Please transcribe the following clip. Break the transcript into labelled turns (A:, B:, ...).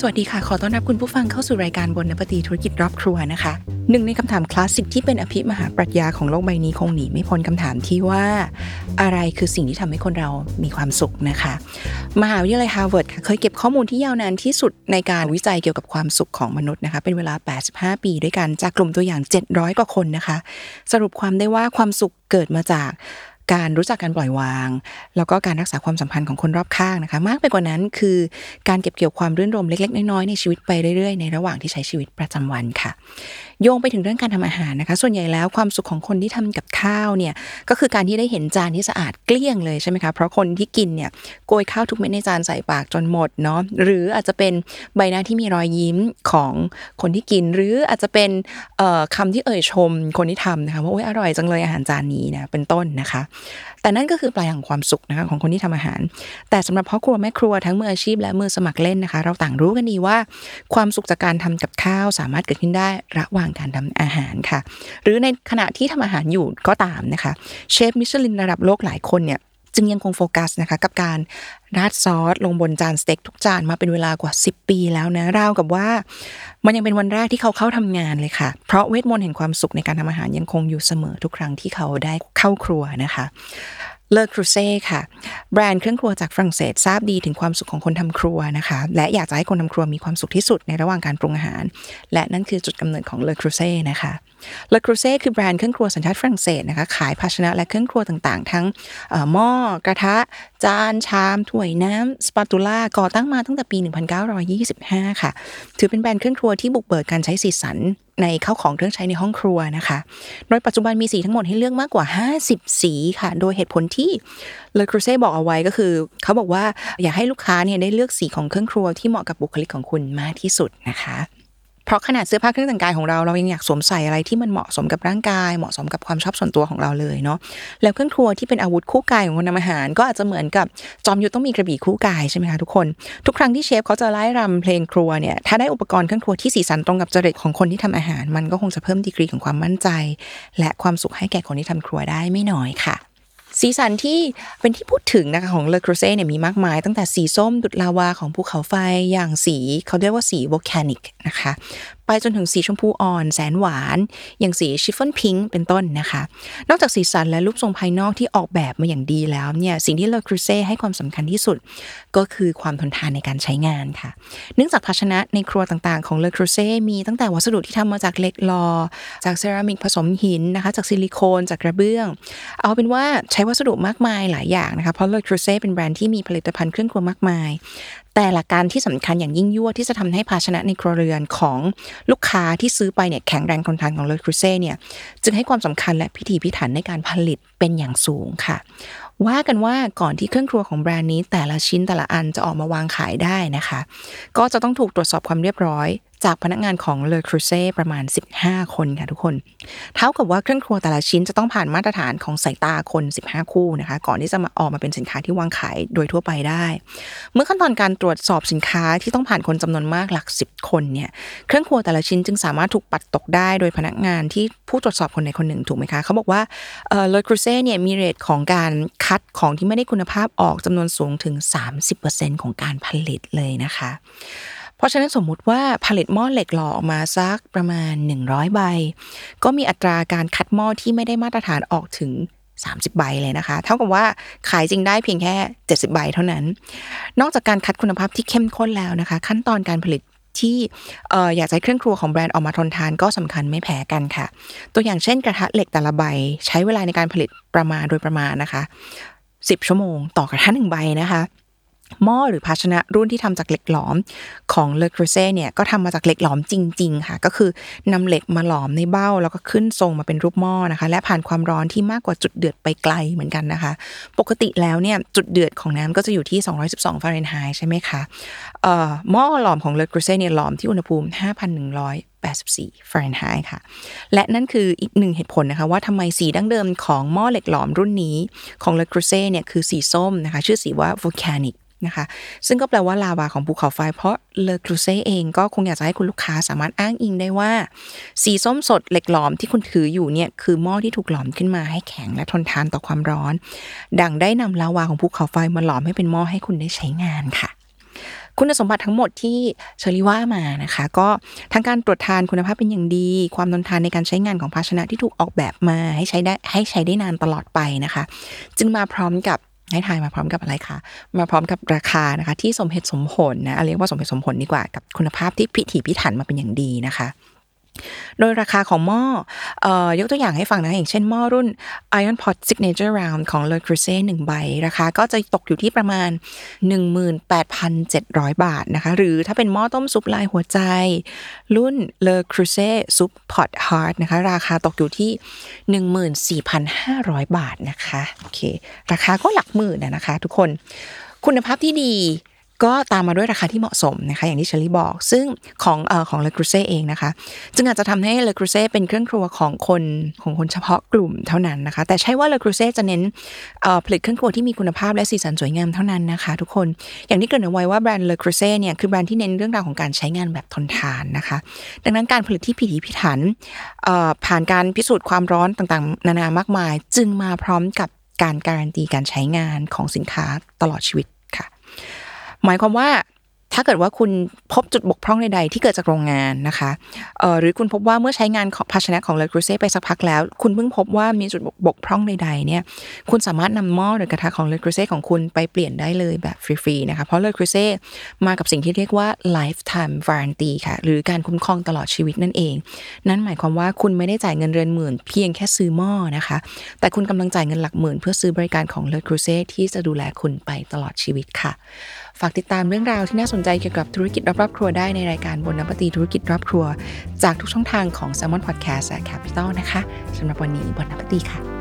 A: สวัสดีค่ะ ขอต้อนรับคุณผู้ฟังเข้าสู่รายการบนนปตีธุรกิจรอบครัวนะคะ หนึ่งในคำถามคลาสสิกที่เป็นอภิมหาปรัชญาของโลกใบนี้คงหนีไม่พ้นคำถามที่ว่า อะไรคือสิ่งที่ทำให้คนเรามีความสุขนะคะ มหาวิทยาลัยฮาร์วาร์ดค่ะเคยเก็บข้อมูลที่ยาวนานที่สุดในการวิจัยเกี่ยวกับความสุขของมนุษย์นะคะ เป็นเวลา 85 ปีด้วยกันจากกลุ่มตัวอย่าง 700 กว่าคนนะคะ สรุปความได้ว่าความสุขเกิดมาจาก การรู้จักการปล่อยวาง แล้วก็การรักษาความสัมพันธ์ของคนรอบข้างนะคะ มากไปกว่านั้นคือการเก็บเกี่ยวความรื่นรมเล็ก ๆ น้อยๆในชีวิตไปเรื่อยๆในระหว่างที่ใช้ชีวิตประจำวันค่ะ โยงไปถึงเรื่องการทำอาหารนะคะ ส่วนใหญ่แล้วความสุขของคนที่ทำกับข้าวเนี่ยก็คือการที่ได้เห็นจานที่สะอาดเกลี้ยงเลยใช่ไหมคะเพราะคนที่กินเนี่ยโกยข้าวทุกเม็ดในจานใส่ปากจนหมดเนาะหรืออาจจะเป็นใบหน้าที่มีรอยยิ้มของคนที่กิน หรืออาจจะเป็นคำที่เอ่ยชมคนที่ทำนะคะว่าโอ้ยอร่อยจังเลยอาหารจานนี้นะเป็นต้นนะคะแต่นั่นก็คือปลายของความสุขนะคะของคนที่ทำอาหาร แต่สำหรับพ่อครัวแม่ครัวทั้งมืออาชีพและมือสมัครเล่นนะคะ เราต่างรู้กันดีว่า ความสุขจากการทำกับข้าวสามารถเกิดขึ้นได้ระหว่างการทำอาหารค่ะ หรือในขณะที่ทำอาหารอยู่ก็ตามนะคะเชฟมิชลินระดับโลกหลายคนเนี่ยจึงยังคงโฟกัสนะคะกับการราดซอสลงบนจานสเต็กทุกจานมาเป็นเวลากว่า 10 ปีแล้วนะราวกับว่า มันยังเป็นวันแรกที่เขาเข้าทำงานเลยค่ะ เพราะเวทมนต์แห่งความสุขในการทำอาหารยังคงอยู่เสมอทุกครั้งที่เขาได้เข้าครัวนะคะ เลอครูเซ่ค่ะ แบรนด์เครื่องครัวจากฝรั่งเศสทราบดีถึงความสุขของคนทำครัวนะคะ และอยากจะให้คนทำครัวมีความสุขที่สุดในระหว่างการปรุงอาหาร และนั่นคือจุดกำเนิดของเลอครูเซ่นะคะเลอครูเซ่คือแบรนด์เครื่องครัวสัญชาติฝรั่งเศสนะคะ ขายภาชนะและเครื่องครัวต่างๆ ทั้งหม้อกระทะ จาน ชาม ถ้วยน้ำสปาตูล่าก่อตั้งมาตั้งแต่ปี 1925 ค่ะ ถือเป็นแบรนด์เครื่องครัวที่บุกเบิกการใช้สีสัน ในข้าวของเครื่องใช้ในห้องครัวนะคะ โดยปัจจุบันมีสีทั้งหมดให้เลือกมากกว่า 50 สีค่ะ โดยเหตุผลที่เลอครูเซ่บอกเอาไว้ก็คือ เขาบอกว่าอยากให้ลูกค้าเนี่ยได้เลือกสีของเครื่องครัวที่เหมาะกับบุคลิกของคุณมากที่สุดนะคะ เพราะขนาดเสื้อผ้าเครื่องแต่งกายของเราเรายังอยากสวมใส่อะไรที่มันเหมาะสมกับร่างกาย เหมาะสมกับความชอบส่วนตัวของเราเลยเนาะแล้วเครื่องครัวที่เป็นอาวุธคู่กายของคนทำอาหาร ก็อาจจะเหมือนกับจอมยุทธต้องมีกระบี่คู่กายใช่ไหมคะทุกคน ทุกครั้งที่เชฟเขาจะไล่รำเพลงครัวเนี่ยถ้าได้อุปกรณ์เครื่องครัวที่สีสันตรงกับจริตของคนที่ทำอาหาร มันก็คงจะเพิ่มดีกรีของความมั่นใจ และความสุขให้แก่คนที่ทำครัวได้ไม่น้อยค่ะ สีสันที่เป็นที่พูดถึงนะคะของเลอครูเซ่เนี่ยมีมากมาย ตั้งแต่สีส้มดุดลาวาของภูเขาไฟอย่างสีเขาเรียกว่าสี Volcanic นะคะ ไปจนถึงสีชมพูอ่อนแสนหวาน อย่างสี Chiffon Pink เป็นต้นนะคะ นอกจากสีสันและรูปทรงภายนอกที่ออกแบบมาอย่างดีแล้วเนี่ย สิ่งที่เลอครูเซ่ให้ความสำคัญที่สุด ก็คือความทนทานในการใช้งานค่ะ เนื่องจากภาชนะในครัวต่างๆ ของเลอครูเซ่มีตั้งแต่วัสดุที่ทำมาจากเหล็กหล่อ จากเซรามิกผสมหินนะคะ จากซิลิโคนจากกระเบื้อง เอาเป็นว่าใช้วัสดุมากมายหลายอย่างนะคะ เพราะเลอครูเซ่เป็นแบรนด์ที่มีผลิตภัณฑ์เครื่องครัวมากมาย แต่หลักการที่สำคัญอย่างยิ่งยวดที่จะทำให้ภาชนะในครัวเรือนของลูกค้าที่ซื้อไปเนี่ยแข็งแรงทนทานของเลอครูเซ่เนี่ยจึงให้ความสำคัญและพิถีพิถันในการผลิตเป็นอย่างสูงค่ะ ว่ากันว่าก่อนที่เครื่องครัวของแบรนด์นี้แต่ละชิ้นแต่ละอันจะออกมาวางขายได้นะคะ ก็จะต้องถูกตรวจสอบความเรียบร้อยจากพนักงานของเลอครูเซ่ประมาณ 15 คนค่ะทุกคน เท่ากับว่าเครื่องครัวแต่ละชิ้นจะต้องผ่านมาตรฐานของสายตาคน 15 คู่นะคะ ก่อนที่จะมาออกมาเป็นสินค้าที่วางขายโดยทั่วไปได้ เมื่อขั้นตอนการตรวจสอบสินค้าที่ต้องผ่านคนจำนวนมากหลัก 10 คนเนี่ย เครื่องครัวแต่ละชิ้นจึงสามารถถูกปัดตกได้โดยพนักงานที่ผู้ตรวจสอบคนใดคนหนึ่งถูกไหมคะ เขาบอกว่าเลอครูเซ่เนี่ยมีเรทของการคัดของที่ไม่ได้คุณภาพออกจำนวนสูงถึง 30%ของการผลิตเลยนะคะ เพราะฉะนั้นสมมุติว่าผลิตหม้อเหล็กหล่อออกมาสักประมาณ 100 ใบ ก็มีอัตราการคัดหม้อที่ไม่ได้มาตรฐานออกถึง 30 ใบเลยนะคะ เท่ากับว่าขายจริงได้เพียงแค่ 70 ใบเท่านั้น นอกจากการคัดคุณภาพที่เข้มข้นแล้วนะคะ ขั้นตอนการผลิตที่อยากใช้เครื่องครัวของแบรนด์ออกมาทนทานก็สำคัญไม่แพ้กันค่ะ ตัวอย่างเช่นกระทะเหล็กแต่ละใบ ใช้เวลาในการผลิตประมาณโดยประมาณนะคะ 10 ชั่วโมง ต่อกระทะหนึ่งใบนะคะ หม้อหรือภาชนะรุ่นที่ทำจากเหล็กหลอมของเลครูเซ่เนี่ยก็ทำมาจากเหล็กหลอมจริง ๆ ค่ะ ก็คือนำเหล็กมาหลอมในเบ้า แล้วก็ขึ้นทรงมาเป็นรูปหม้อนะคะ และผ่านความร้อนที่มากกว่าจุดเดือดไปไกลเหมือนกันนะคะ ปกติแล้วเนี่ยจุดเดือดของน้ำก็จะอยู่ที่ 212ฟาเรนไฮต์ใช่ไหมคะเอ่อหม้อหลอมของเลครูเซ่เนี่ยหลอมที่อุณหภูมิ 5,100 84ฟาเรนไฮต์ค่ะ และนั่นคืออีกหนึ่งเหตุผลนะคะว่าทำไมสีดั้งเดิมของหม้อเหล็กหลอมรุ่นนี้ของเลครูเซ่เนี่ยคือสีส้มนะคะ ชื่อสีว่า volcanic นะคะ ซึ่งก็แปลว่าลาวาของภูเขาไฟ เพราะเลอครูเซ่เองก็คงอยากจะให้คุณลูกค้าสามารถอ้างอิงได้ว่า สีส้มสดเหล็กหลอมที่คุณถืออยู่เนี่ย คือหม้อที่ถูกหลอมขึ้นมาให้แข็งและทนทานต่อความร้อน ดังได้นำลาวาของภูเขาไฟมาหลอมให้เป็นหม้อให้คุณได้ใช้งานค่ะคุณสมบัติทั้งหมดที่เชอรี่ว่ามานะคะ ก็ทั้งการตรวจทานคุณภาพเป็นอย่างดี ความทนทานในการใช้งานของภาชนะที่ถูกออกแบบมาให้ใช้ได้ให้ใช้ได้นานตลอดไปนะคะ จึงมาพร้อมกับ ให้ทายมาพร้อมกับอะไรคะ มาพร้อมกับราคานะคะ ที่สมเหตุสมผลนะเรียกว่าสมเหตุสมผลดีกว่ากับคุณภาพที่พิถีพิถันมาเป็นอย่างดีนะคะ โดยราคาของหม้อเอ่อยกตัวอย่างให้ฟังนะอย่างเช่นหม้อรุ่น Iron Pot Signature Round ของ Le Creuset หนึ่งใบ ราคาก็จะตกอยู่ที่ประมาณ 18,700 บาทนะคะ หรือถ้าเป็นหม้อต้มซุปลายหัวใจ รุ่น Le Creuset Soup Pot Heart นะคะ ราคาตกอยู่ที่ 14,500 บาทนะคะ โอเค ราคาก็หลักหมื่นนะคะทุกคน คุณภาพที่ดี ก็ตามมาด้วยราคาที่เหมาะสมนะคะอย่างที่เชอรี่บอก ซึ่งของเอ่อของเลครูเซ่เองนะคะจึงอาจจะทำให้เลครูเซ่เป็นเครื่องครัวของคนของคนเฉพาะกลุ่มเท่านั้นนะคะ แต่ใช่ว่าเลครูเซ่จะเน้นเอ่อผลิตเครื่องครัวที่มีคุณภาพและสีสันสวยงามเท่านั้นนะคะ ทุกคนอย่างที่เกริ่นเอาไว้ว่าแบรนด์เลครูเซ่เนี่ยคือแบรนด์ที่เน้นเรื่องราวของการใช้งานแบบทนทานนะคะ ดังนั้นการผลิตที่พิถีพิถันเอ่อผ่านการพิสูจน์ความร้อนต่างๆ นานามากมาย จึงมาพร้อมกับการการันตีการใช้งานของสินค้าตลอดชีวิตค่ะ หมายความว่า ถ้าเกิดว่าคุณพบจุดบกพร่องใดๆที่เกิดจากโรงงานนะคะเอ่อหรือคุณพบว่าเมื่อใช้งานของภาชนะของเลกรูเซ่ไปสักพักแล้ว คุณเพิ่งพบว่ามีจุดบกพร่องใดๆเนี่ยคุณสามารถนำหม้อหรือกระทะของเลกรูเซ่ของคุณไปเปลี่ยนได้เลยแบบฟรีๆนะคะเพราะเลกรูเซ่มากับสิ่งที่เรียกว่า lifetime warranty ค่ะ หรือการคุ้มครองตลอดชีวิตนั่นเอง นั่นหมายความว่าคุณไม่ได้จ่ายเงินเรือนหมื่น เพียงแค่ซื้อหม้อนะคะ แต่คุณกำลังจ่ายเงินหลักหมื่น เพื่อซื้อบริการของเล c ครูเซ่ที่จะดูแลคุณไปตลอดชีวิตค่ะ ฝากติดตามเรื่องราวที่น่าสนใจเกี่ยวกับธุรกิจรอบรอบครัวได้ในรายการบนน้ำปตีธุรกิจรอบครัว จากทุกช่องทางของ s ซ l m o n Podcast และ Capital นะคะสำหรับวันนี้บนน้ำปตีค่ะ